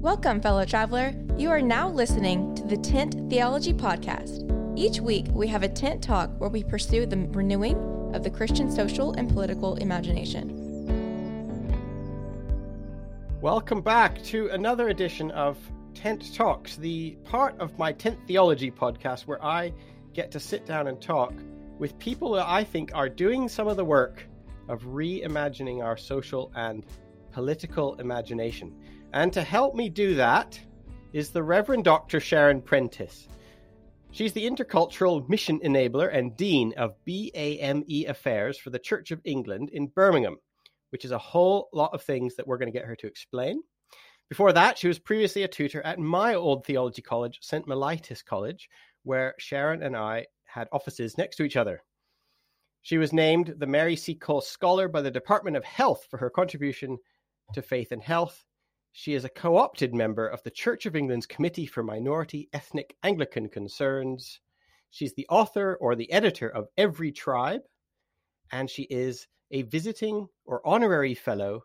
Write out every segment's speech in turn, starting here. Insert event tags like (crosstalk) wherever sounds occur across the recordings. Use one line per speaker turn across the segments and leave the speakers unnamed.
Welcome, fellow traveler. You are now listening to the Tent Theology Podcast. Each week, we have a tent talk where we pursue the renewing of the Christian social and political imagination.
Welcome back to another edition of Tent Talks, the part of my Tent Theology podcast where I get to sit down and talk with people that I think are doing some of the work of reimagining our social and political imagination. And to help me do that is the Reverend Dr. Sharon Prentice. She's the Intercultural Mission Enabler and Dean of BAME Affairs for the Church of England in Birmingham, which is a whole lot of things that we're going to get her to explain. Before that, she was previously a tutor at my old theology college, St. Mellitus College, where Sharon and I had offices next to each other. She was named the Mary Seacole Scholar by the Department of Health for her contribution to faith and health she is a co opted member of the Church of England's Committee for Minority Ethnic Anglican Concerns. She's the author or the editor of Every Tribe, and she is a visiting or honorary fellow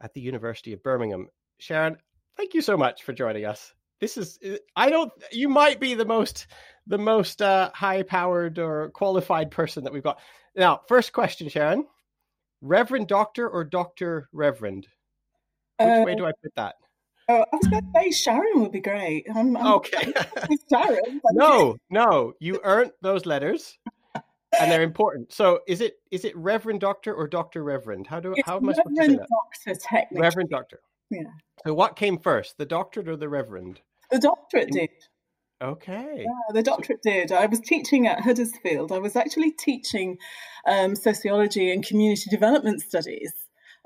at the University of Birmingham. Sharon, thank you so much for joining us. This is I don't you might be the most the most uh, high powered or qualified person that we've got. Now, first question, Sharon. Reverend Doctor or Doctor Reverend? Which uh, way do I put that?
Oh, I was going to say Sharon would be great. I'm, I'm
okay. (laughs) Sharon. no, no, you earned those letters, and they're important. So, is it is it Reverend Doctor or Doctor Reverend? How do
it's
how am
I supposed to say that? Doctor, technically.
Reverend Doctor.
Yeah.
So, what came first, the doctorate or the Reverend?
The doctorate did.
Okay.
Yeah, the doctorate did. I was teaching at Huddersfield. I was actually teaching um, sociology and community development studies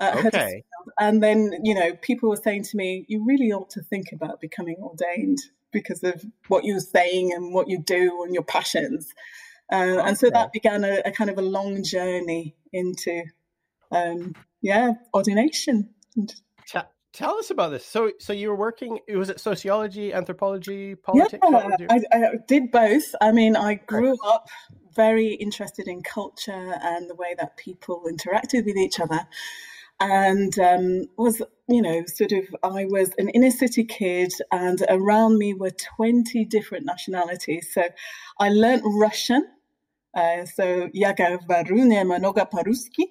(laughs)
okay.
And then, you know, people were saying to me, you really ought to think about becoming ordained because of what you're saying and what you do and your passions. Uh, okay. And so that began a, a, kind of a long journey into, um, yeah, ordination.
Tell us about this. So, so you were working. Was it sociology, anthropology, politics?
Yeah, I, I, did both. I mean, I grew up very interested in culture and the way that people interacted with each other and um, was you know sort of I was an inner city kid, and around me were twenty different nationalities. So I learnt Russian. Uh, so Yaga Varune Manoga Paruski,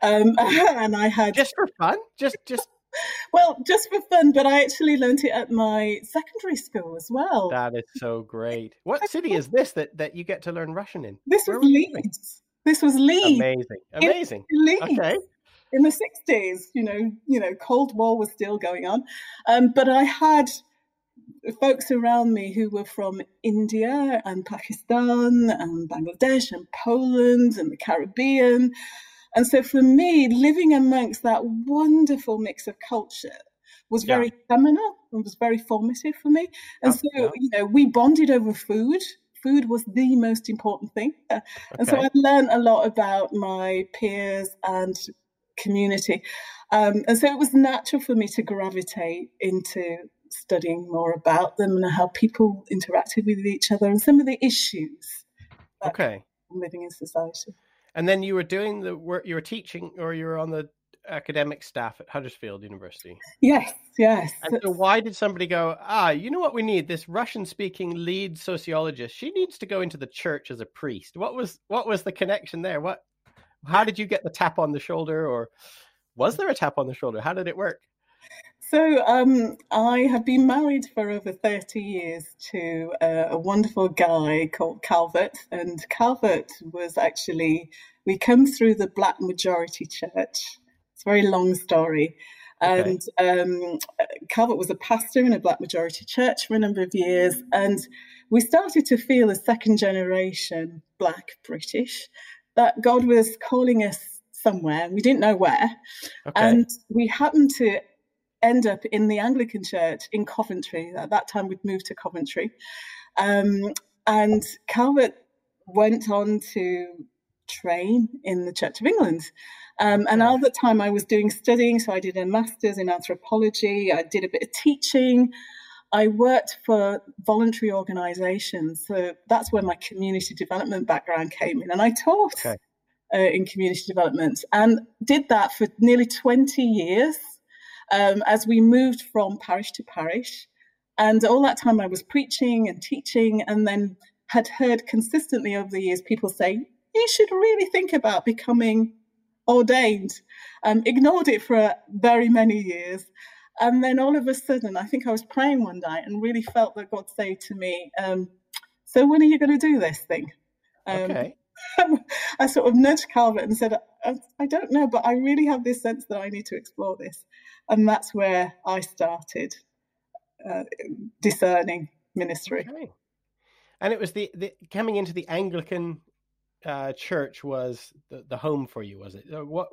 um, (laughs) and I had
just for fun, just just (laughs)
well, just for fun, but I actually learnt it at my secondary school as well.
That is so great. What city is this that, that you get to learn Russian in?
This Where was Leeds. This was Leeds.
Amazing. Amazing.
Leeds.
Okay
in the 60s you know you know cold war was still going on um, but i had folks around me who were from india and pakistan and bangladesh and poland and the caribbean and so for me living amongst that wonderful mix of culture was very yeah. seminal and was very formative for me and so yeah. you know we bonded over food food was the most important thing. Uh, and so I learned a lot about my peers and community. Um, and so it was natural for me to gravitate into studying more about them and how people interacted with each other and some of the issues.
Okay.
Living in society.
And then you were doing the work, you were teaching or you were on the academic staff at Huddersfield University.
Yes, yes.
And so why did somebody go, ah, you know what we need? This Russian speaking lead sociologist, she needs to go into the church as a priest. What was what was the connection there? What how did you get the tap on the shoulder, or was there a tap on the shoulder? How did it work?
So um, I have been married for over 30 years to a, a wonderful guy called Calvert. And Calvert was actually, we come through the Black Majority Church. It's a very long story. And um, Calvert was a pastor in a Black Majority Church for a number of years. And we started to feel a second generation Black British that God was calling us somewhere. We didn't know where. Okay. And we happened to end up in the Anglican Church in Coventry. At that time, we'd moved to Coventry. Um, and Calvert went on to train in the Church of England. Um, and at the time I was doing studying, so I did a master's in anthropology, I did a bit of teaching, I worked for voluntary organisations, so that's where my community development background came in, and I taught okay. uh, in community development and did that for nearly twenty years. um, as we moved from parish to parish. And all that time I was preaching and teaching, and then had heard consistently over the years people say, you should really think about becoming ordained. Um, ignored it for very many years. And then all of a sudden, I think I was praying one night and really felt that God say to me, um, So when are you going to do this thing?
Um, okay. (laughs)
I sort of nudged Calvert and said, I, I, don't know, but I really have this sense that I need to explore this. And that's where I started uh, discerning ministry.
Okay. And it was the, the coming into the Anglican uh, church was the, the home for you, was it? Uh, what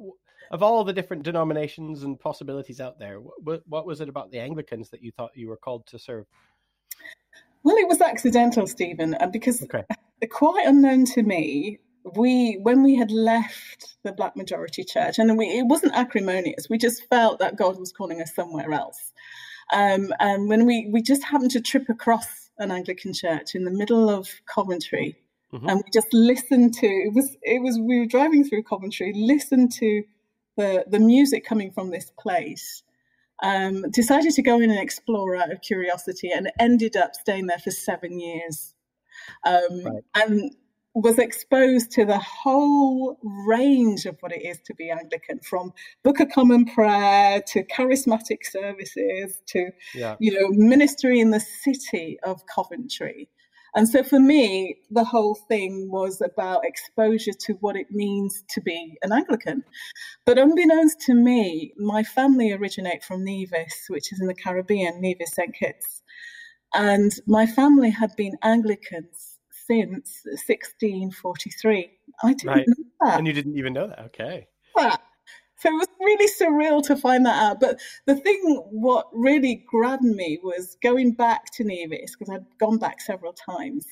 of all the different denominations and possibilities out there, what, what was it about the Anglicans that you thought you were called to serve?
Well, it was accidental, Stephen, because okay. quite unknown to me, we when we had left the black majority church, and we, it wasn't acrimonious. We just felt that God was calling us somewhere else. Um, and when we we just happened to trip across an Anglican church in the middle of Coventry, mm-hmm. and we just listened to it was it was we were driving through Coventry, listened to the the music coming from this place. Um, decided to go in and explore out of curiosity, and ended up staying there for seven years. Um, right. And was exposed to the whole range of what it is to be Anglican, from Book of Common Prayer to charismatic services to, yeah. you know, ministry in the city of Coventry. And so for me, the whole thing was about exposure to what it means to be an Anglican. But unbeknownst to me, my family originate from Nevis, which is in the Caribbean, Nevis St. Kitts. And my family had been Anglicans since 1643. I didn't right. know that.
And you didn't even know that. Okay.
So it was really surreal to find that out. But the thing, what really grabbed me was going back to Nevis, because I'd gone back several times,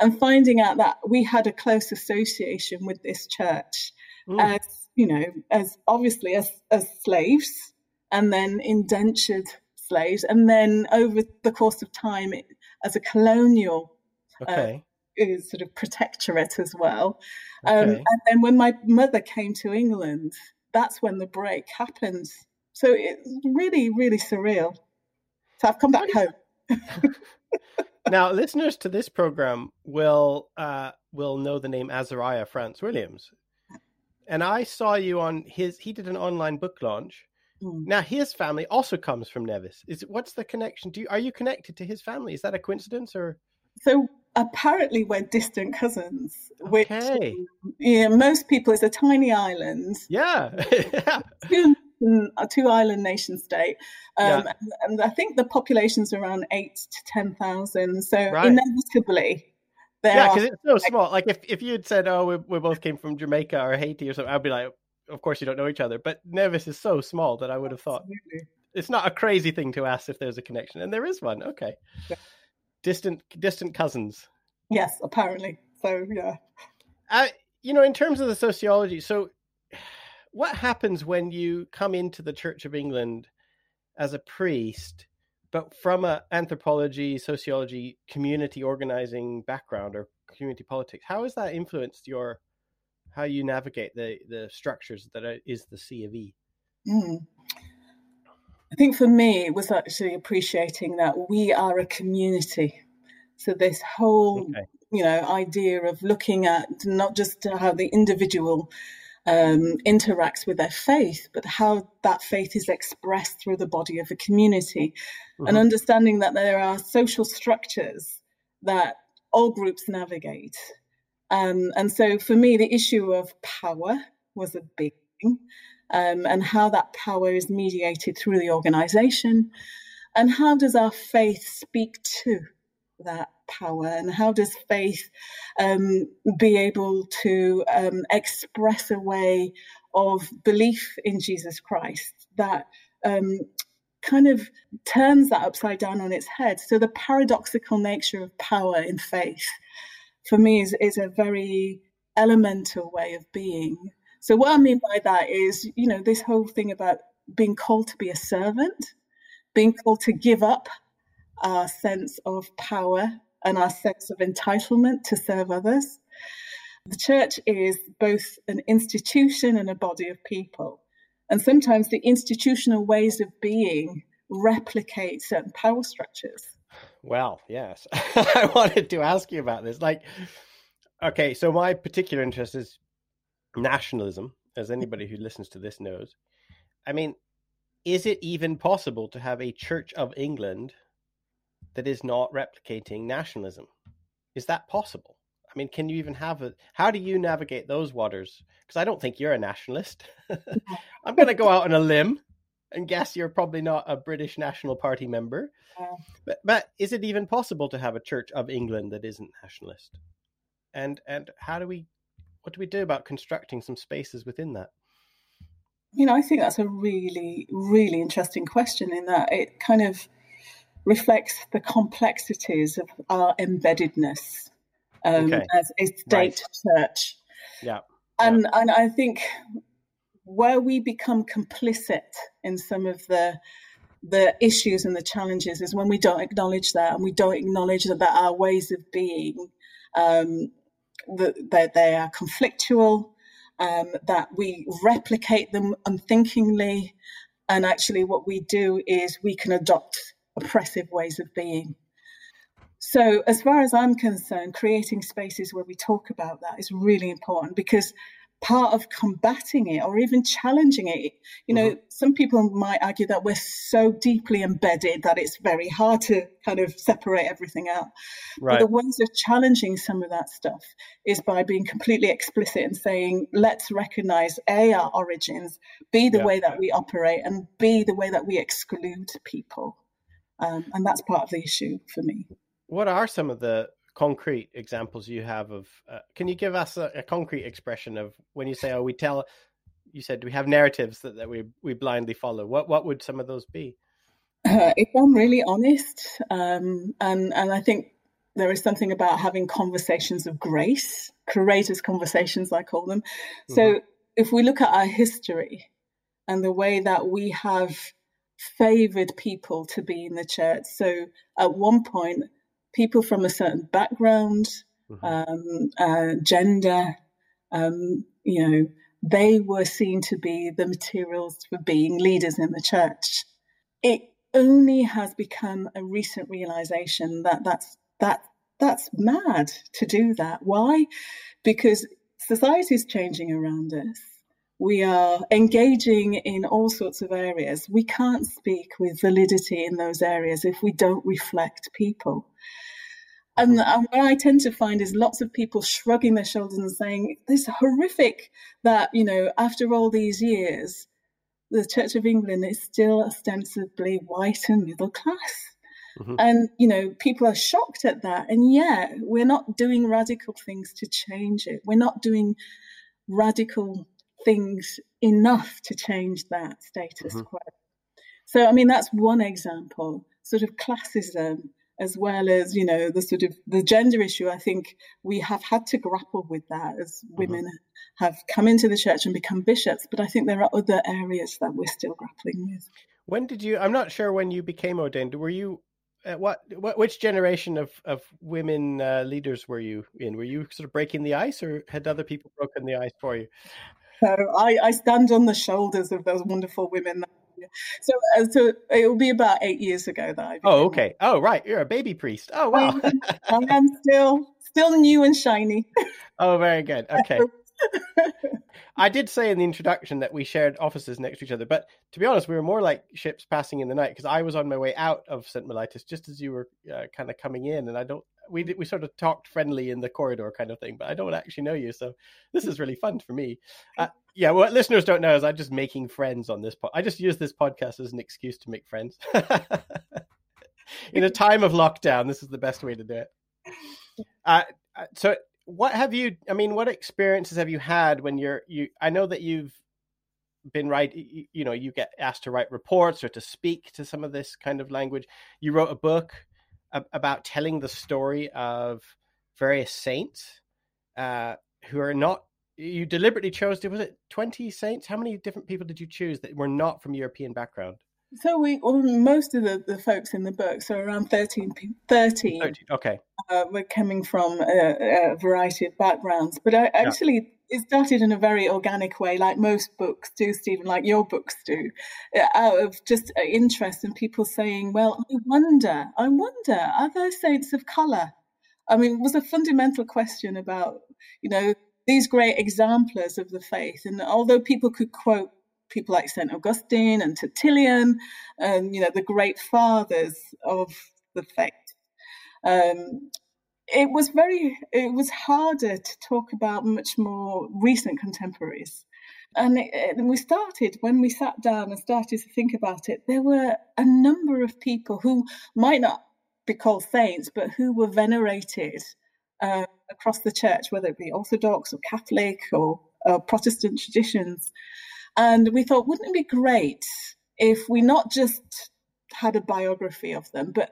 and finding out that we had a close association with this church mm. as, you know, as obviously as, as slaves and then indentured slaves. And then over the course of time, it, as a colonial uh, okay. uh, sort of protectorate as well. Um, and then when my mother came to England, that's when the break happens. So it's really, really surreal. So I've come back home. (laughs)
now, listeners to this program will uh, will know the name Azariah France Williams, and I saw you on his. He did an online book launch. Mm. Now, his family also comes from Nevis. Is what's the connection? Do you are you connected to his family? Is that a coincidence or?
So apparently we're distant cousins. Which, okay. yeah, most people it's a tiny island.
Yeah. (laughs)
two, a two island nation state, um, yeah. and, and, I think the population's around eight to ten thousand. So right. inevitably.
yeah, because it's so small. Like if, if you had said, "Oh, we, we both came from Jamaica or Haiti or something," I'd be like, "Of course you don't know each other." But Nevis is so small that I would have thought Absolutely. it's not a crazy thing to ask if there's a connection, and there is one. Okay. Distant distant cousins.
Yes, apparently. So yeah.
Uh, you know, in terms of the sociology, so what happens when you come into the Church of England as a priest, but from a anthropology, sociology, community organizing background or community politics? How has that influenced your how you navigate the the structures that is the C of E? Mm.
I think for me, it was actually appreciating that we are a community. So this whole, okay. you know, idea of looking at not just how the individual um, interacts with their faith, but how that faith is expressed through the body of a community, mm-hmm. and understanding that there are social structures that all groups navigate. Um, and so for me, the issue of power was a big thing um, and how that power is mediated through the organization. And how does our faith speak to that power? And how does faith um, be able to um, express a way of belief in Jesus Christ that um, kind of turns that upside down on its head? So the paradoxical nature of power in faith for me is, is a very elemental way of being so what I mean by that is, you know, this whole thing about being called to be a servant, being called to give up our sense of power and our sense of entitlement to serve others. The church is both an institution and a body of people. And sometimes the institutional ways of being replicate certain power structures.
Well, yes. (laughs) I wanted to ask you about this. Like, okay, so my particular interest is nationalism, as mm. anybody who listens to this knows. I mean, is it even possible to have a Church of England that is not replicating nationalism? Is that possible? I mean, can you even have a? How do you navigate those waters? Because I don't think you're a nationalist. (laughs) (laughs) I'm going to go out on a limb and guess you're probably not a British National Party member. Yeah. But, but is it even possible to have a Church of England that isn't nationalist? And and how do we? What do we do about constructing some spaces within that?
You know, I think that's a really, really interesting question. In that it kind of reflects the complexities of our embeddedness um, okay. as a state right. church.
Yeah.
And,
yeah.
and I think where we become complicit in some of the the issues and the challenges is when we don't acknowledge that and we don't acknowledge that, that our ways of being um, that, they are conflictual, um, that we replicate them unthinkingly, and actually what we do is we can adopt oppressive ways of being. So, as far as I'm concerned, creating spaces where we talk about that is really important because part of combating it or even challenging it, you know, mm-hmm. some people might argue that we're so deeply embedded that it's very hard to kind of separate everything out. Right. But the ways of challenging some of that stuff is by being completely explicit and saying, let's recognize A, our origins, B, the yeah. way that we operate, and B, the way that we exclude people. Um, and that's part of the issue for me.
What are some of the concrete examples you have of? Uh, can you give us a, a, concrete expression of when you say, "Oh, we tell"? You said we have narratives that, that we we blindly follow. What what would some of those be?
Uh, (clears throat) if I'm really honest, um, and and I think there is something about having conversations of grace, courageous conversations, I call them. Mm-hmm. So if we look at our history and the way that we have favored people to be in the church. So at one point, people from a certain background, mm-hmm. um, uh, gender, um, you know, they were seen to be the materials for being leaders in the church. It only has become a recent realization that that's that that's mad to do that. Why? Because society is changing around us we are engaging in all sorts of areas. We can't speak with validity in those areas if we don't reflect people. And, and what I tend to find is lots of people shrugging their shoulders and saying, "This is horrific that you know after all these years, the Church of England is still ostensibly white and middle class." Mm-hmm. And you know, people are shocked at that, and yet we're not doing radical things to change it. We're not doing radical things enough to change that status mm-hmm. quo. So, I mean, that's one example, sort of classism, as well as, you know, the sort of the gender issue. I think we have had to grapple with that as mm-hmm. women mm-hmm. have come into the church and become bishops. But I think there are other areas that we're still grappling with.
When did you, I'm not sure when you became ordained. Were you uh, what, what which generation of of women uh, leaders were you in? Were you sort of breaking the ice, or had other people broken the ice for you?
So I, I stand on the shoulders of those wonderful women. So, uh, so it will be about eight years ago that I.
Oh, okay. Oh, right. You're a baby priest. Oh, wow. (laughs)
I am still still new and shiny.
Oh, very good. Okay. (laughs) I did say in the introduction that we shared offices next to each other, but to be honest, we were more like ships passing in the night because I was on my way out of St. Mellitus just as you were uh, kind of coming in, and I don't we did, we sort of talked friendly in the corridor kind of thing, but I don't actually know you, so this is really fun for me. Uh, (laughs) yeah, what listeners don't know is I'm just making friends on this. Po- I just use this podcast as an excuse to make friends. (laughs) in a time of lockdown, this is the best way to do it. Uh, uh, so, what have you? I mean, what experiences have you had when you're you? I know that you've been right you, you know you get asked to write reports or to speak to some of this kind of language you wrote a book about telling the story of various saints uh, who are not. You deliberately chose. It was it twenty saints? How many different people did you choose that were not from European background?
So we, well, most of the, the folks in the book, so around 13, 13,
13 okay,
uh, were coming from a, a, variety of backgrounds. But I, actually, it started in a very organic way, like most books do, Stephen, like your books do, uh, out of just uh, interest and people saying, "Well, I wonder, I wonder, are there saints of color?" I mean, it was a fundamental question about, you know, these great exemplars of the faith, and although people could quote people like Saint Augustine and Tertullian, and you know, the great fathers of the faith. Um, it was very it was harder to talk about much more recent contemporaries. And, it, we started when we sat down and started to think about it there were a number of people who might not be called saints but who were venerated uh, across the church whether it be orthodox or catholic or uh, protestant traditions. And we thought wouldn't it be great if we not just had a biography of them but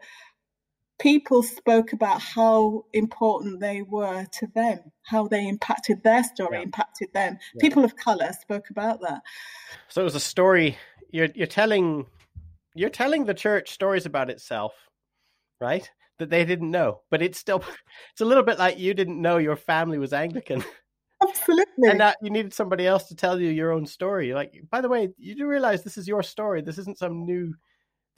people spoke about how important they were to them, how they impacted their story, yeah. impacted them. Yeah. People of color spoke about that.
So it was a story you're you're telling you're telling the church stories about itself, right? That they didn't know, but it's still (laughs) it's a little bit like you didn't know your family was Anglican. (laughs)
Absolutely.
And that you needed somebody else to tell you your own story. Like, by the way, you do realize this is your story. This isn't some new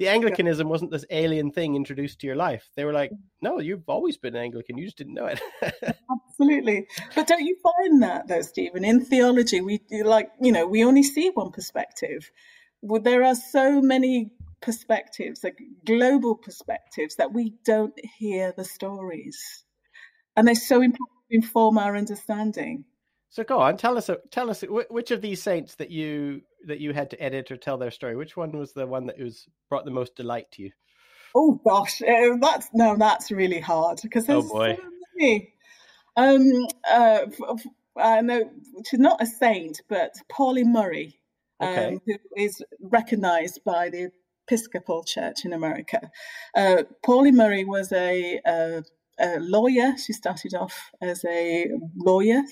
the Anglicanism wasn't this alien thing introduced to your life. They were like, no, you've always been Anglican. You just didn't know it. (laughs)
Absolutely. But don't you find that though, Stephen? In theology, we like, you know, we only see one perspective. Well, there are so many perspectives, like global perspectives, that we don't hear the stories. And they're so important to inform our understanding.
So go on, tell us tell us which of these saints that you that you had to edit or tell their story. Which one was the one that was brought the most delight to you?
Oh gosh, uh, that's no, that's really hard because there's oh boy. so many. Um, uh, I know she's not a saint, but Pauli Murray, um, who is recognised by the Episcopal Church in America. Uh, Pauli Murray was a, a a lawyer. She started off as a lawyer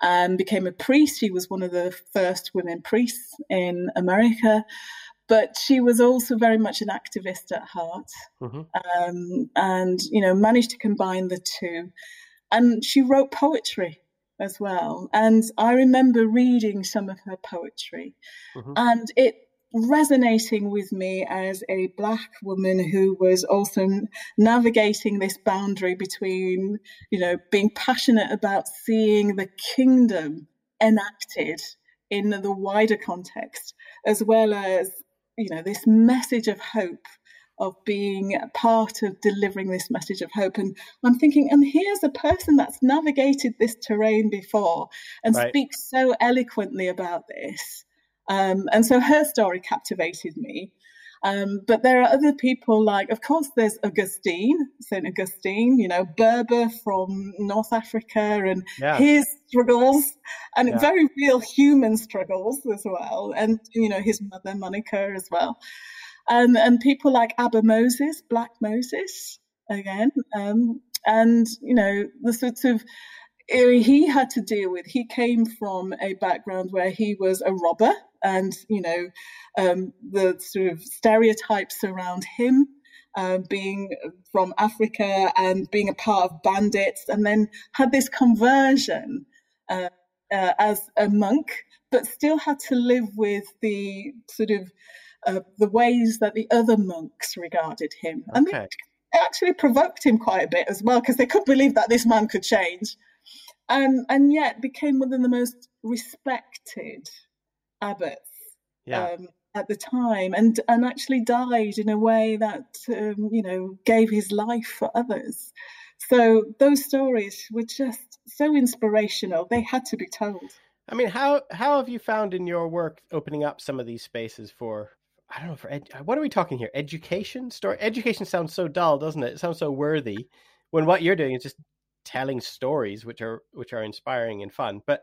and became a priest. She was one of the first women priests in America. But she was also very much an activist at heart, mm-hmm. um, and you know managed to combine the two. And she wrote poetry as well. And I remember reading some of her poetry, mm-hmm. and it resonating with me as a black woman who was also navigating this boundary between you know being passionate about seeing the kingdom enacted in the wider context as well as you know this message of hope of being part of delivering this message of hope and i'm thinking and here's a person that's navigated this terrain before and right. speaks so eloquently about this um, and so her story captivated me. Um, but there are other people like, of course, there's Augustine, St. Augustine, you know, Berber from North Africa and yeah. his struggles and yeah. very real human struggles as well. And, you know, his mother, Monica, as well. Um, and people like Abba Moses, Black Moses, again. Um, and, you know, the sorts of he had to deal with. He came from a background where he was a robber, and you know, um, the sort of stereotypes around him. Uh, being from Africa and being a part of bandits, and then had this conversion uh, uh, as a monk, but still had to live with the sort of uh, the ways that the other monks regarded him. Okay. And it actually provoked him quite a bit as well, because they couldn't believe that this man could change and and yet became one of the most respected abbots yeah. um, at the time, and and actually died in a way that um, you know gave his life for others. So those stories were just so inspirational; they had to be told.
I mean, how how have you found in your work opening up some of these spaces for I don't know for ed, what are we talking here? Education story. Education sounds so dull, doesn't it? It sounds so worthy. When what you're doing is just telling stories which are which are inspiring and fun. But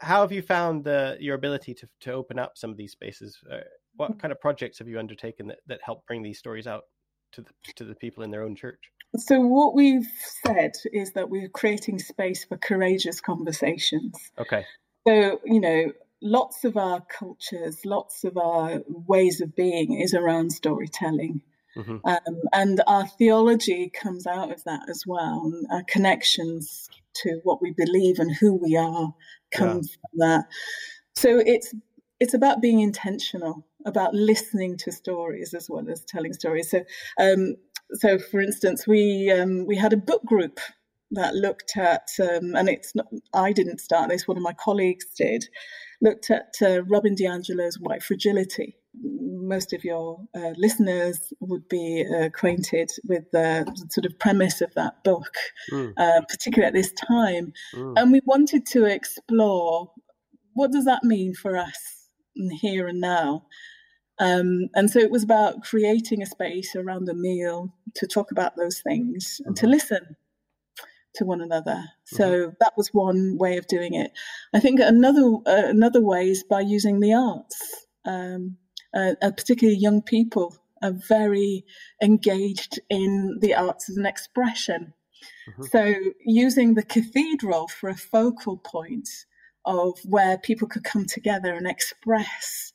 how have you found the your ability to to open up some of these spaces? Uh, what mm. kind of projects have you undertaken that, that help bring these stories out to the to the people in their own church?
So what we've said is that we're creating space for courageous conversations.
Okay.
So you know, lots of our cultures, lots of our ways of being is around storytelling. Mm-hmm. Um, and our theology comes out of that as well. Our connections to what we believe and who we are come yeah. from that. So it's it's about being intentional, about listening to stories as well as telling stories. So um, so for instance, we um, we had a book group that looked at, um, and it's not, I didn't start this, one of my colleagues did, looked at uh, Robin DiAngelo's White Fragility. Most of your uh, listeners would be acquainted with the sort of premise of that book, mm. uh, particularly at this time. Mm. And we wanted to explore what does that mean for us here and now. Um, and so it was about creating a space around a meal to talk about those things and to mm-hmm. listen to one another. So mm-hmm. that was one way of doing it. I think another uh, another way is by using the arts. Um, uh, uh, particularly young people are very engaged in the arts as an expression. Mm-hmm. So using the cathedral for a focal point of where people could come together and express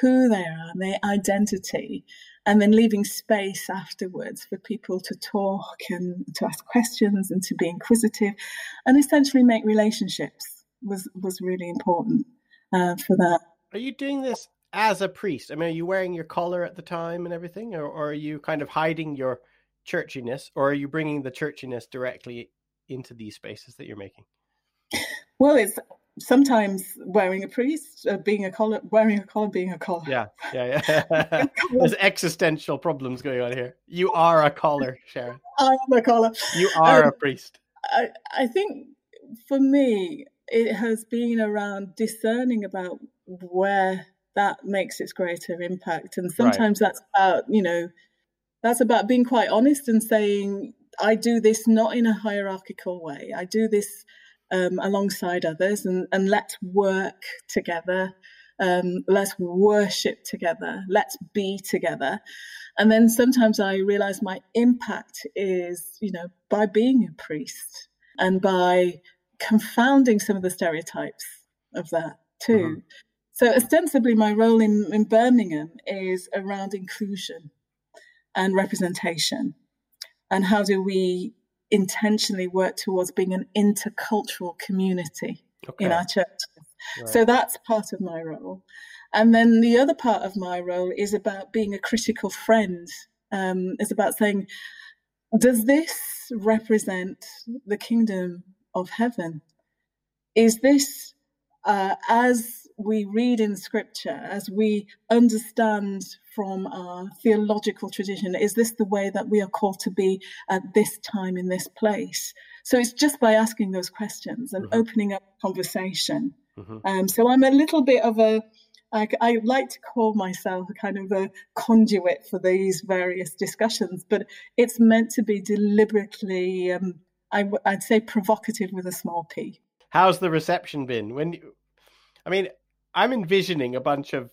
who they are and their identity and then leaving space afterwards for people to talk and to ask questions and to be inquisitive and essentially make relationships was was really important uh, for that
are you doing this as a priest i mean are you wearing your collar at the time and everything or, or are you kind of hiding your churchiness or are you bringing the churchiness directly into these spaces that you're making
well it's sometimes wearing a priest, uh, being a collar, wearing a collar, being a collar.
Yeah, yeah, yeah. (laughs) There's existential problems going on here. You are a collar, Sharon.
I am a collar.
You are um, a priest.
I, I think for me, it has been around discerning about where that makes its greater impact. And sometimes right. that's about, you know, that's about being quite honest and saying, I do this not in a hierarchical way. I do this um, alongside others and, and let's work together. Um, let's worship together. Let's be together. And then sometimes I realize my impact is, you know, by being a priest and by confounding some of the stereotypes of that too. Mm-hmm. So ostensibly, my role in, in Birmingham is around inclusion and representation. And how do we intentionally work towards being an intercultural community okay. in our church. Right. So that's part of my role. And then the other part of my role is about being a critical friend. Um, it's about saying, does this represent the kingdom of heaven? Is this, uh, as we read in scripture, as we understand from our theological tradition? Is this the way that we are called to be at this time in this place? So it's just by asking those questions and mm-hmm. opening up conversation. Mm-hmm. Um, so I'm a little bit of a I, I, like to call myself a kind of a conduit for these various discussions, but it's meant to be deliberately, um, I, would say, provocative with a small p.
How's the reception been? When, you, I mean, I'm envisioning a bunch of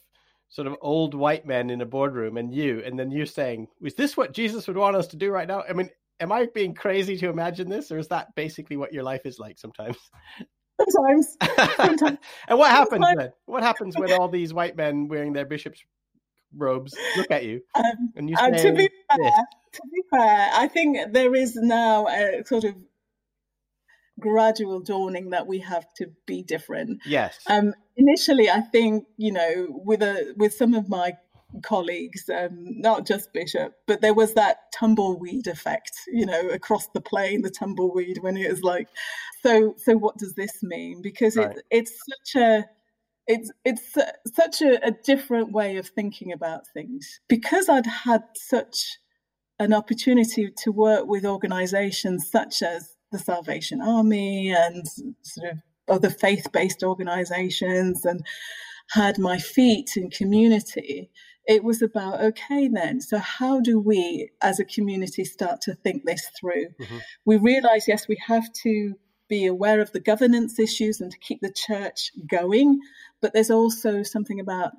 sort of old white men in a boardroom and you, and then you saying, "Is this what Jesus would want us to do right now?" I mean, am I being crazy to imagine this, or is that basically what your life is like sometimes?
Sometimes. (laughs)
sometimes. and what happens sometimes. then? What happens when all these white men wearing their bishop's robes look at you um, and you say, uh,
to be fair, to be fair, I think there is now a sort of gradual dawning that we have to be different.
Yes.
Um, initially, I think you know, with a with some of my colleagues, um, not just Bishop, but there was that tumbleweed effect, you know, across the plain, the tumbleweed when it was like, so so what does this mean? Because right. it, it's such a it's it's such a, a different way of thinking about things because I'd had such an opportunity to work with organizations such as the Salvation Army and sort of other faith based organizations and had my feet in community, it was about okay, then, so how do we as a community start to think this through? Mm-hmm. We realize, yes, we have to be aware of the governance issues and to keep the church going, but there's also something about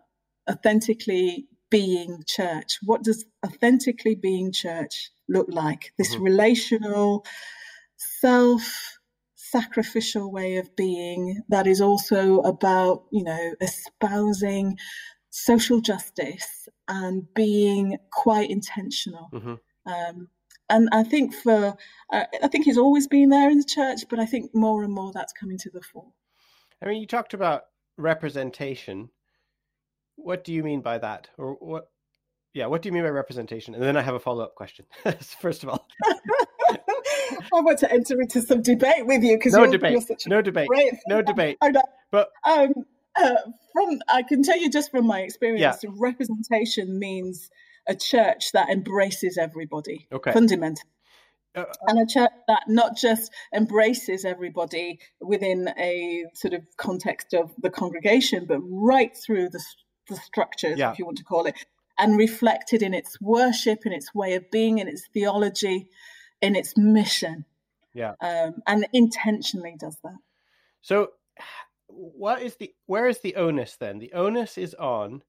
authentically being church. What does authentically being church look like? This mm-hmm. relational, self sacrificial way of being that is also about, you know, espousing social justice and being quite intentional. Mm-hmm. Um, and I think for, uh, I think he's always been there in the church, but I think more and more that's coming to the fore.
I mean, you talked about representation. What do you mean by that? Or what? Yeah, what do you mean by representation? And then I have a follow up question. (laughs) First of all, (laughs)
I want to enter into some debate with you because
no
you're,
debate,
you're such a
no debate,
great
no debate. But
Um, uh, from I can tell you just from my experience, representation means a church that embraces everybody
okay,
fundamentally,
Uh,
and a church that not just embraces everybody within a sort of context of the congregation, but right through the the structures,
Yeah.
if you want to call it, and reflected in its worship, in its way of being, in its theology, in its mission.
Yeah.
um, and intentionally does that.
So, what is the where is the onus then? The onus is on.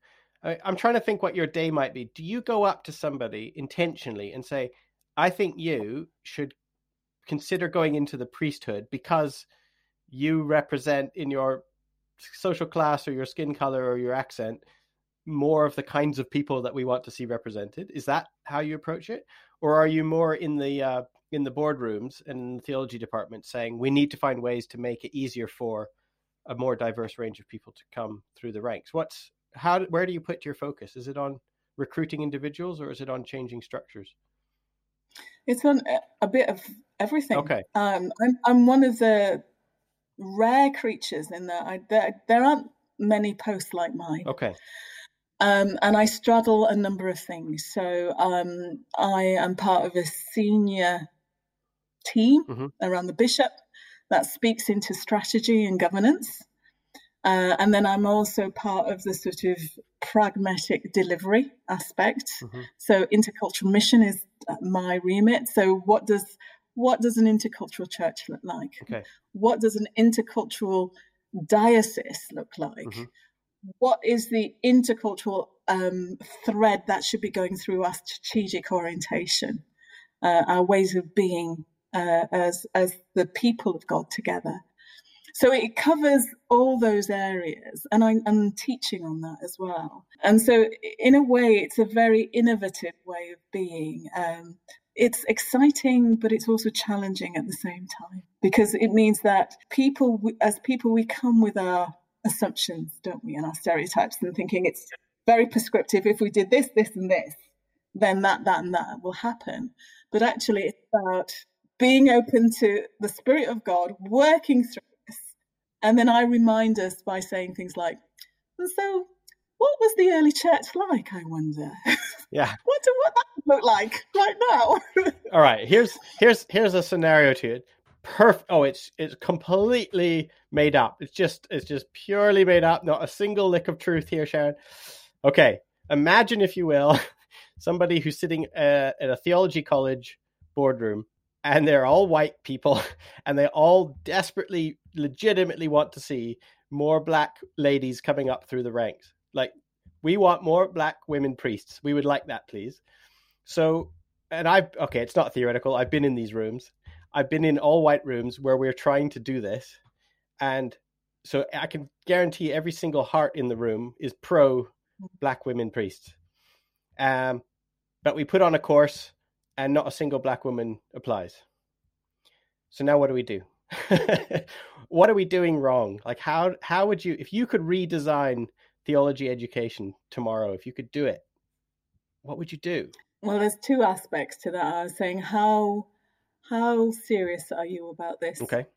I, I'm trying to think what your day might be. Do you go up to somebody intentionally and say, "I think you should consider going into the priesthood because you represent in your social class or your skin color or your accent more of the kinds of people that we want to see represented?" Is that how you approach it, or are you more in the uh, in the boardrooms and in the theology department saying we need to find ways to make it easier for a more diverse range of people to come through the ranks what's how where do you put your focus? Is it on recruiting individuals or is it on changing structures?
It's on a- a bit of everything.
okay.
Um, I'm I'm one of the rare creatures in that I there, there aren't many posts like mine.
okay
Um, and I straddle a number of things. So um, I am part of a senior team
Mhm.
around the bishop that speaks into strategy and governance. Uh, and then I'm also part of the sort of pragmatic delivery aspect.
Mhm.
So intercultural mission is uh, my remit. So what does what does an intercultural church look like?
okay
What does an intercultural diocese look like?
Mhm.
What is the intercultural um, thread that should be going through our strategic orientation, uh, our ways of being uh, as as the people of God together? So it covers all those areas, and I, I'm teaching on that as well. And so, in a way, it's a very innovative way of being. Um, it's exciting, but it's also challenging at the same time because it means that people, as people, we come with our assumptions, don't we, and our stereotypes, and thinking it's very prescriptive. If we did this, this, and this, then that, that, and that will happen. But actually, it's about being open to the Spirit of God working through us. And then I remind us by saying things like, and so what was the early church like, I wonder?
yeah (laughs)
what do what that look like right now? (laughs)
all right here's here's here's a scenario to it perfect oh it's it's completely made up. It's just it's just purely made up. Not a single lick of truth here sharon. Okay imagine if you will (laughs) somebody who's sitting uh, at a theology college boardroom and they're all white people (laughs) and they all desperately legitimately want to see more black ladies coming up through the ranks. Like we want more black women priests. We would like that please. So and i okay it's not theoretical. I've been in these rooms i've been in all white rooms where we're trying to do this and so i can guarantee every single heart in the room is pro black women priests. Um but we put on a course and not a single black woman applies. So now what do we do? (laughs) What are we doing wrong? Like how how would you if you could redesign theology education tomorrow if you could do it what would you do?
Well, there's two aspects to that. I was saying how how serious are you about this?
okay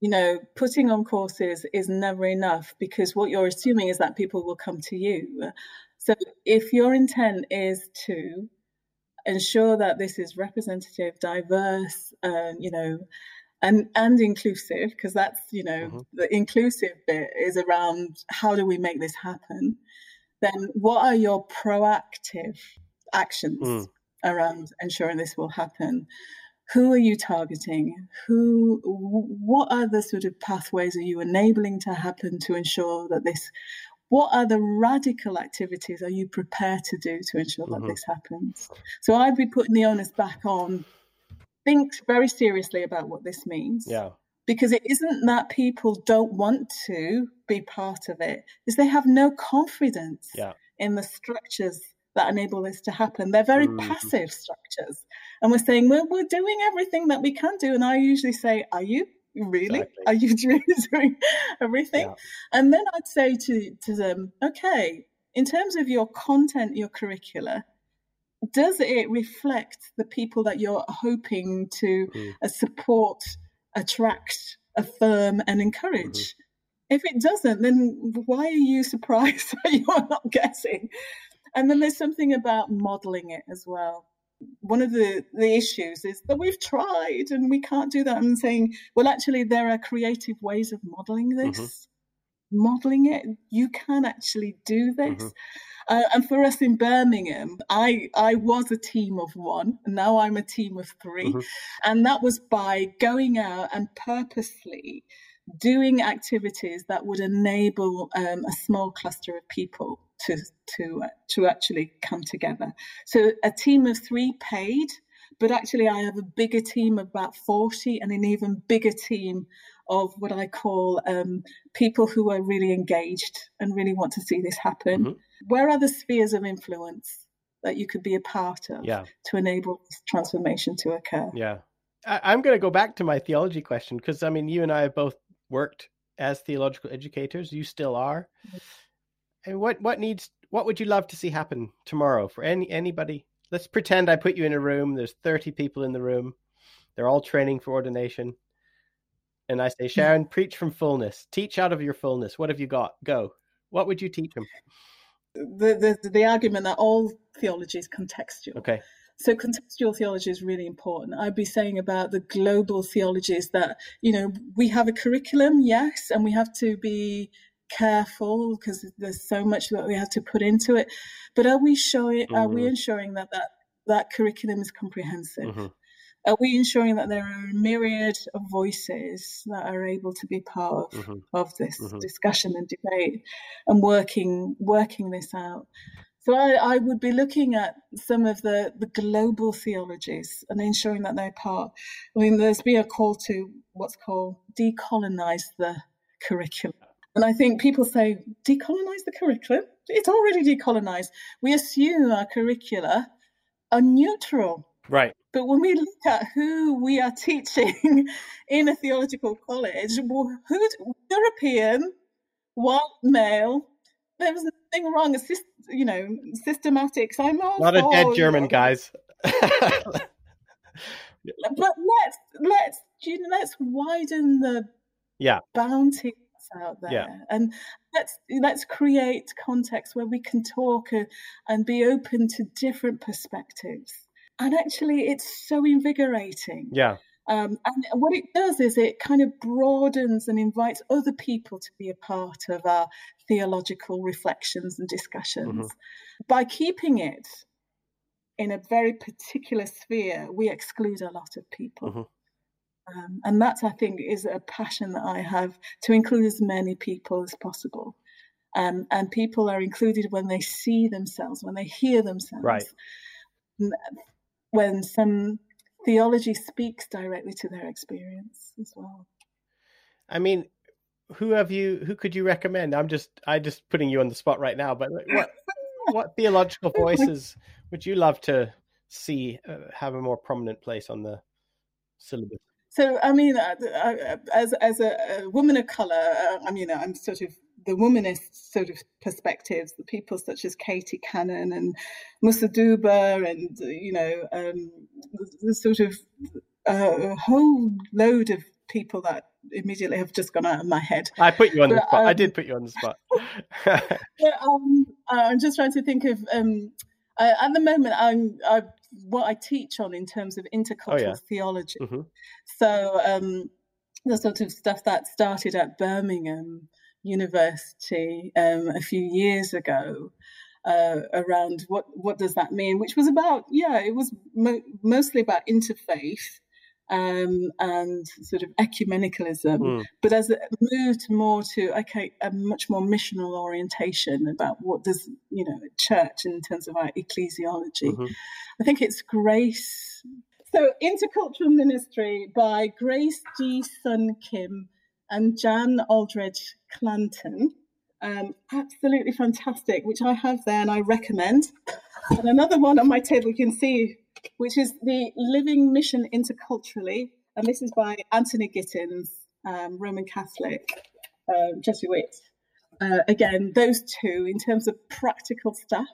You know, putting on courses is never enough because what you're assuming is that people will come to you. So if your intent is to ensure that this is representative, diverse, uh, you know, and and inclusive, because that's you know
Mhm.
the inclusive bit is around how do we make this happen. Then what are your proactive actions
Mm.
around ensuring this will happen? Who are you targeting? Who? What are the sort of pathways are you enabling to happen to ensure that this? What are the radical activities are you prepared to do to ensure that
Mhm.
this happens? So I'd be putting the onus back on. Think very seriously about what this means
yeah
because it isn't that people don't want to be part of it is they have no confidence
Yeah.
in the structures that enable this to happen they're very
Mhm.
passive structures and we're saying well we're doing everything that we can do and i usually say are you really? Exactly. Are you (laughs) doing everything? Yeah. And then I'd say to, to them, okay, in terms of your content, your curricula, does it reflect the people that you're hoping to mm. uh, support, attract, affirm, and encourage? Mm-hmm. If it doesn't, then why are you (laughs) surprised that you're not getting? And then there's something about modeling it as well. One of the, the issues is that we've tried and we can't do that. I'm saying, well, actually, there are creative ways of modeling this. Mm-hmm. Modeling it, you can actually do this. Mm-hmm. Uh, and for us in Birmingham, I I was a team of one. And now I'm a team of 3 mm-hmm. and that was by going out and purposely doing activities that would enable um, a small cluster of people to to to actually come together. So a team of three paid, but actually I have a bigger team of about forty, and an even bigger team of what I call um, people who are really engaged and really want to see this happen. Mm-hmm. Where are the spheres of influence that you could be a part of
yeah.
to enable this transformation to occur?
Yeah. I, am going to go back to my theology question because I mean, you and I have both worked as theological educators. You still are. And what what needs what would you love to see happen tomorrow for any anybody? Let's pretend I put you in a room. There's 30 people in the room. They're all training for ordination. And I say, mm. Sharon, preach from fullness. Teach out of your fullness. What have you got? Go. What would you teach them?
The, the, the argument that all theology is contextual.
Okay.
So contextual theology is really important. I'd be saying about the global theologies that, you know, we have a curriculum, yes, and we have to be careful because there's so much that we have to put into it. But are we showing? Mm-hmm. Are we mm-hmm. ensuring that that that curriculum is comprehensive? Mm-hmm. Are we ensuring that there are a myriad of voices that are able to be part of, mm-hmm. of this mm-hmm. discussion and debate and working working this out? So I, I, would be looking at some of the, the global theologies and ensuring that they're part. I mean, there's been a call to what's called decolonize the curriculum. And I think people say, decolonize the curriculum? It's already decolonized. We assume our curricula are neutral.
Right.
But when we look at who we are teaching (laughs) in a theological college, who's European, white male, there's nothing wrong. It's just, you know, systematics. I'm all
not a dead German, guys. (laughs)
but let's let's let's widen the
yeah
bounty out there
yeah.
and let's let's create context where we can talk and, and be open to different perspectives and actually it's so invigorating
yeah
um, and what it does is it kind of broadens and invites other people to be a part of our theological reflections and discussions. Mm-hmm. By keeping it in a very particular sphere, we exclude a lot of people. Mm-hmm. Um, and that, I think, is a passion that I have to include as many people as possible. Um, and people are included when they see themselves, when they hear themselves.
Right.
When some theology speaks directly to their experience as well.
I mean, who have you? Who could you recommend? I'm just, I just putting you on the spot right now. But what, (laughs) what theological voices would you love to see uh, have a more prominent place on the syllabus?
So, I mean, uh, uh, as as a, a woman of color, uh, I mean, I'm sort of the womanist sort of perspectives, the people such as Katie Cannon and Musa Dube, and you know, um, the, the, sort of uh, a whole load of people that immediately have just gone out of my head.
I put you on but, the spot. Um, I did put you on the spot. (laughs) (laughs)
but, um, I'm just trying to think of. Um, uh, at the moment, I'm I, what I teach on in terms of intercultural oh, yeah. theology. Mm-hmm. So um, the sort of stuff that started at Birmingham University um, a few years ago. Uh, around what what does that mean? Which was about yeah, it was mo- mostly about interfaith um, and sort of ecumenicalism, mm. but as it moved more to okay, a much more missional orientation about what does you know church in terms of our ecclesiology. Mm-hmm. I think it's Grace. So intercultural ministry by Grace G. Sun Kim and Jan Aldridge Clanton. Um, absolutely fantastic, which I have there and I recommend. And another one on my table you can see which is the Living Mission Interculturally. And this is by Anthony Gittins. um, Roman Catholic, um, Jesuit. Uh, again, those two in terms of practical stuff.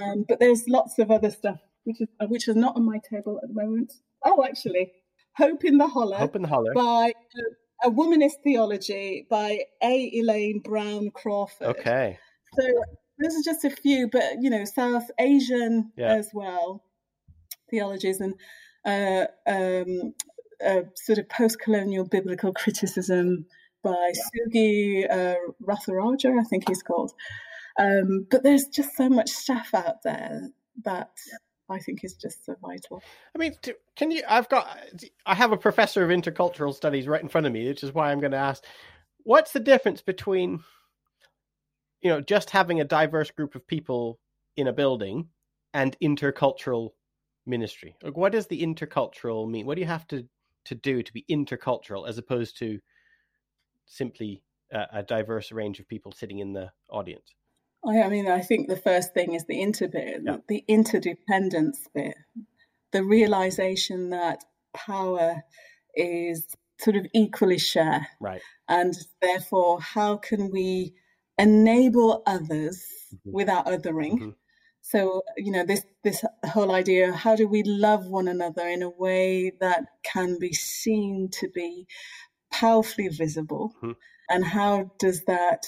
Um, but there's lots of other stuff which is which is not on my table at the moment. Oh, actually, Hope in the Holler.
Hope in the Holler
by uh, a womanist theology by A. Elaine Brown Crawford.
Okay.
So those are just a few, but you know, South Asian
Yeah.
as well theologies and uh, um, uh, sort of post-colonial biblical criticism by Sugi uh, Ratharaja, I think he's called. Um, but there's just so much stuff out there that I think is just so vital.
I mean, can you? I've got. I have a professor of intercultural studies right in front of me, which is why I'm going to ask, what's the difference between, you know, just having a diverse group of people in a building and intercultural ministry? Like, what does the intercultural mean? What do you have to to do to be intercultural as opposed to simply a, a diverse range of people sitting in the audience?
I, I mean, I think the first thing is the inter bit,
Yeah.
the interdependence bit, the realization that power is sort of equally shared.
Right.
and therefore how can we enable others
Mhm.
without othering
Mhm.
So you know this this whole idea how do we love one another in a way that can be seen to be powerfully visible
Mhm.
and how does that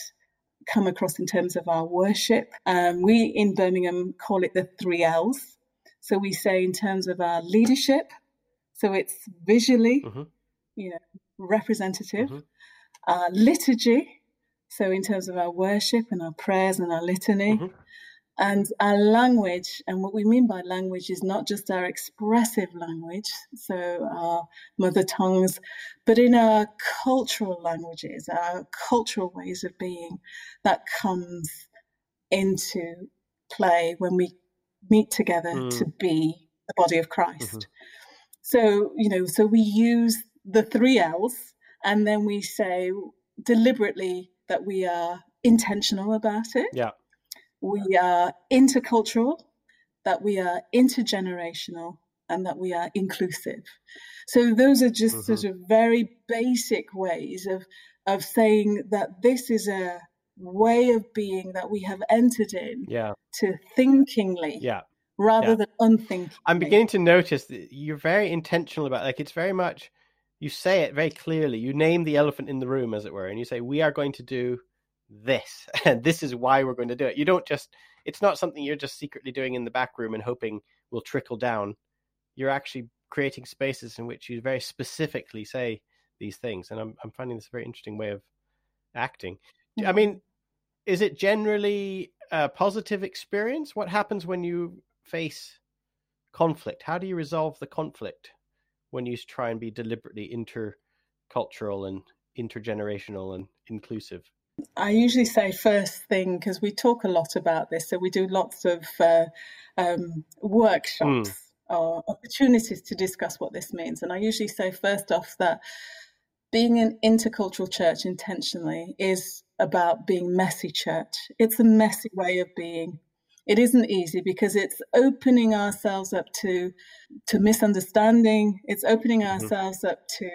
come across in terms of our worship um, we in birmingham call it the three l's so we say in terms of our leadership so it's visually
Mhm.
you know representative
Mhm.
our liturgy, so in terms of our worship and our prayers and our litany,
Mhm.
And our language. And what we mean by language is not just our expressive language, so our mother tongues, but in our cultural languages, our cultural ways of being that comes into play when we meet together
Mm.
to be the body of Christ.
Mhm.
So, you know, so we use the three L's and then we say deliberately that we are intentional about it.
Yeah.
We are intercultural, that we are intergenerational, and that we are inclusive. So those are just sort mm-hmm. of very basic ways of of saying that this is a way of being that we have entered in
Yeah.
to thinkingly
Yeah.
rather
Yeah.
than unthinkingly.
I'm beginning to notice that you're very intentional about like it's very much you say it very clearly. You name the elephant in the room, as it were, and you say we are going to do this, (laughs) and this is why we're going to do it. You don't just it's not something you're just secretly doing in the back room and hoping will trickle down. You're actually creating spaces in which you very specifically say these things, and I'm I'm finding this a very interesting way of acting. I mm-hmm. mean, is it generally a positive experience? What happens when you face conflict? How do you resolve the conflict when you try and be deliberately intercultural and intergenerational and inclusive?
I usually say first thing because we talk a lot about this. So we do lots of uh, um, workshops or opportunities to discuss what this means. And I usually say first off that being an intercultural church intentionally is about being messy church. It's a messy way of being. It isn't easy because it's opening ourselves up to to misunderstanding. It's opening
Mhm.
ourselves up to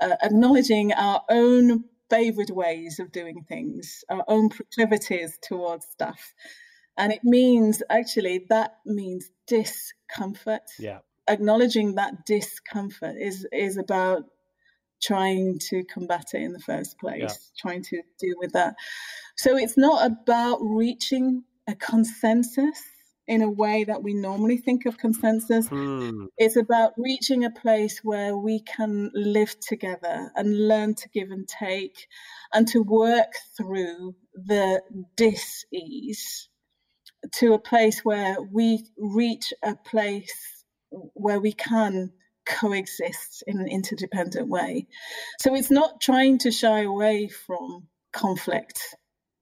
uh, acknowledging our own favored ways of doing things, our own proclivities towards stuff. And it means actually that means discomfort.
Yeah.
Acknowledging that discomfort is is about trying to combat it in the first place,
Yeah.
trying to deal with that. So it's not about reaching a consensus in a way that we normally think of consensus.
Hmm.
It's about reaching a place where we can live together and learn to give and take and to work through the dis ease to a place where we reach a place where we can coexist in an interdependent way. So it's not trying to shy away from conflict,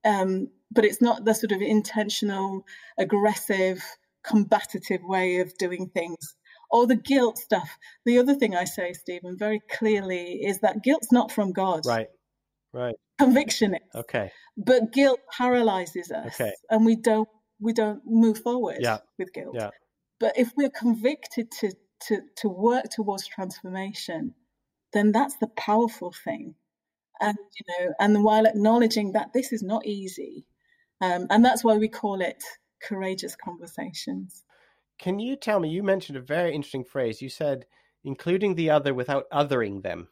um, but it's not the sort of intentional, aggressive, combative way of doing things. Or the guilt stuff. The other thing I say, Stephen, very clearly is that guilt's not from God.
Right. Right.
Conviction is.
Okay.
But guilt paralyzes us
Okay.
and we don't we don't move forward
Yeah.
with guilt.
Yeah.
But if we're convicted to, to, to work towards transformation, then that's the powerful thing. and you know, and while acknowledging that this is not easy, um, and that's why we call it courageous conversations.
Can you tell me? You mentioned a very interesting phrase. You said including the other without othering them.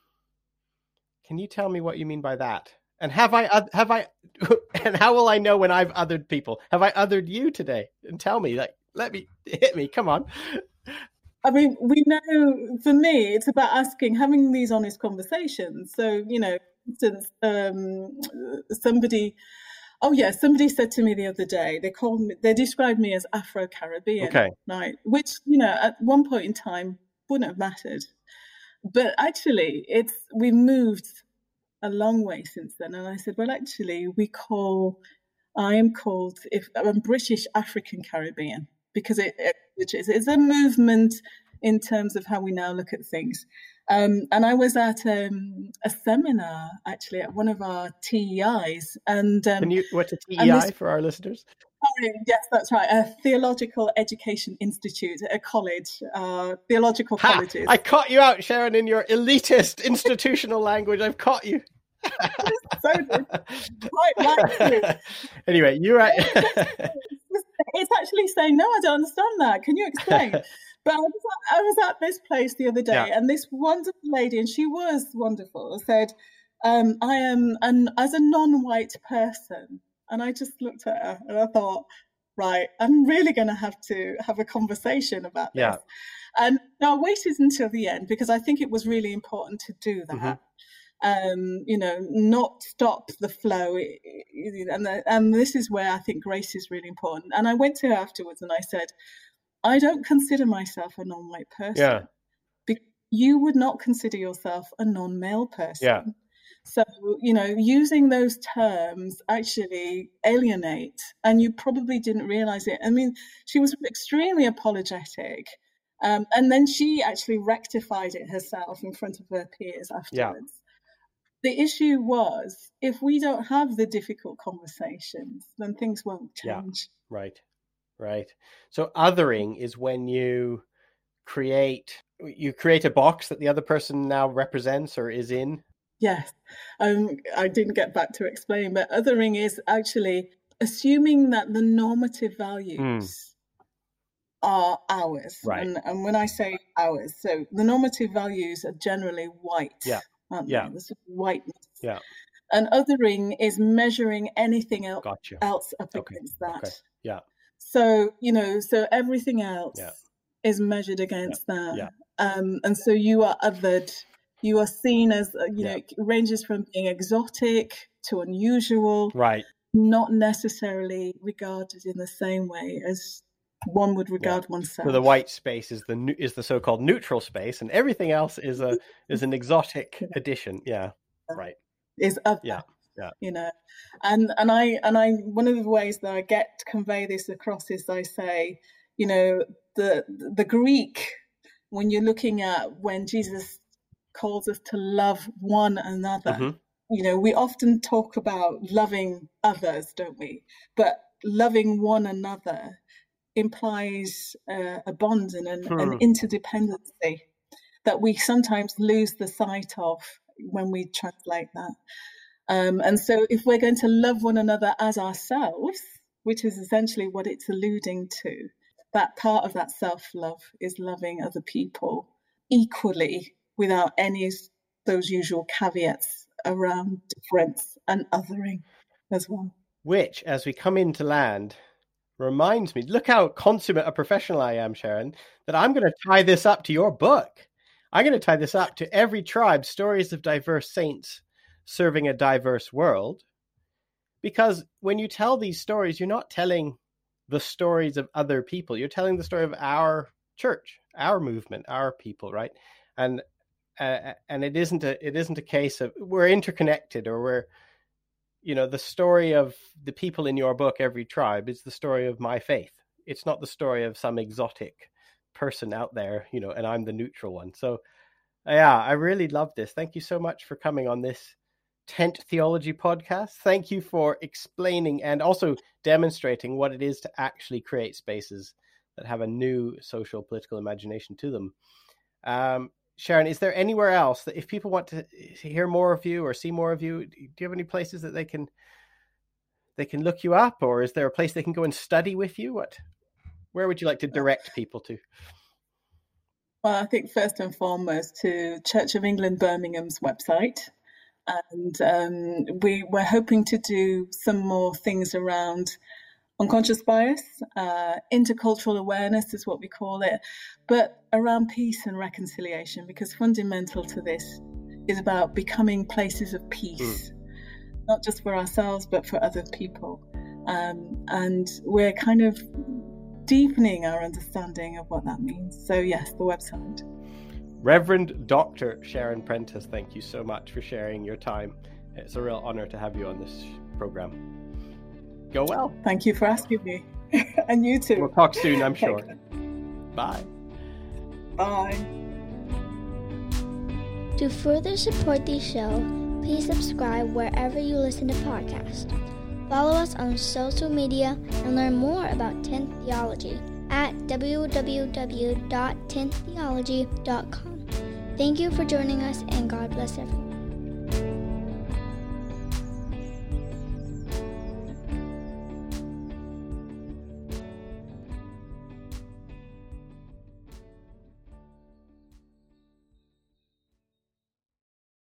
Can you tell me what you mean by that? And have I have I (laughs) and how will I know when I've othered people? Have I othered you today? And tell me, like, let me hit me. Come on.
I mean, we know for me, it's about asking, having these honest conversations. So, you know, since um, somebody, oh yeah, somebody said to me the other day, they called me, they described me as Afro Caribbean,
okay.
right? Which, you know, at one point in time wouldn't have mattered. But actually, it's, we've moved a long way since then. And I said, well, actually, we call, I am called, if I'm British African Caribbean because it, it which is it's a movement in terms of how we now look at things. Um, and I was at um, a seminar actually at one of our TEIs, and um,
Can you what's a TEI this, for our listeners?
Sorry, yes, that's right. A Theological Education Institute, a college, uh, theological ha, colleges.
I caught you out, Sharon, in your elitist institutional language. I've caught you. (laughs) so good. Right, (laughs) anyway, you're right
it's actually saying, no, I don't understand that. Can you explain? (laughs) but I was, at, I was, at, this place the other day, yeah. and this wonderful lady, and she was wonderful, said, um, I am, an, as a non white person, and I just looked at her and I thought, right, I'm really going to have to have a conversation about this. Yeah. And now I waited until the end because I think it was really important to do that. Mm-hmm um, you know, not stop the flow. And, the, and this is where I think grace is really important. And I went to her afterwards and I said, I don't consider myself a non white person.
Yeah.
Because you would not consider yourself a non male person.
Yeah.
So, you know, using those terms actually alienate, and you probably didn't realize it. I mean, she was extremely apologetic. Um, and then she actually rectified it herself in front of her peers afterwards the issue was if we don't have the difficult conversations, then things won't change.
Yeah, right, right. So othering is when you create you create a box that the other person now represents or is in.
Yes, um, I didn't get back to explain, but othering is actually assuming that the normative values. Mm. Are ours,
right?
And, and when I say ours, so the normative values are generally white,
yeah yeah.
they? This whiteness.
Yeah.
And othering is measuring anything else,
gotcha.
else up
okay.
against that.
Okay. Yeah.
So, you know, so everything else
yeah.
is measured against
yeah.
that.
Yeah.
Um, and so you are othered. You are seen as, uh, you know, ranges from being exotic to unusual.
Right.
Not necessarily regarded in the same way as one would regard
yeah.
oneself.
So the white space is the is the so-called neutral space, and everything else is a (laughs) is an exotic addition. Yeah, right.
Is other.
Yeah, yeah.
You know, and and I and I one of the ways that I get to convey this across is I say, you know, the the Greek when you're looking at when Jesus calls us to love one another. Mm-hmm. You know, we often talk about loving others, don't we? But loving one another implies uh, a bond and an, hmm. an interdependency that we sometimes lose the sight of when we translate that. Um, and so, if we're going to love one another as ourselves, which is essentially what it's alluding to, that part of that self love is loving other people equally without any of those usual caveats around difference and othering as well.
Which, as we come into land, reminds me look how consummate a professional I am, Sharon, that I'm going to tie this up to your book. I'm going to tie this up to every tribe, stories of diverse saints serving a diverse world. Because when you tell these stories, you're not telling the stories of other people. You're telling the story of our church, our movement, our people, right? And uh, and it isn't a it isn't a case of we're interconnected or we're you know the story of the people in your book every tribe is the story of my faith. It's not the story of some exotic person out there you know and i'm the neutral one. So yeah i really love this. Thank you so much for coming on this tent theology podcast. Thank you for explaining and also demonstrating what it is to actually create spaces that have a new social political imagination to them. Um, Sharon, is there anywhere else that if people want to hear more of you or see more of you, do you have any places that they can they can look you up, or is there a place they can go and study with you? What, where would you like to direct people to?
Well, I think first and foremost to Church of England Birmingham's website, and um, we we're hoping to do some more things around unconscious bias, uh, intercultural awareness is what we call it, but around peace and reconciliation, because fundamental to this is about becoming places of peace, mm. not just for ourselves, but for other people. Um, and we're kind of deepening our understanding of what that means. So, yes, the website.
Reverend Dr. Sharon Prentis, thank you so much for sharing your time. It's a real honor to have you on this program. Go well.
Thank you for asking me. (laughs) and you too.
We'll talk soon, I'm (laughs) sure. Bye.
Bye.
To further support the show, please subscribe wherever you listen to podcasts. Follow us on social media and learn more about Tent Theology at www.tenttheology.com. Thank you for joining us and God bless everyone.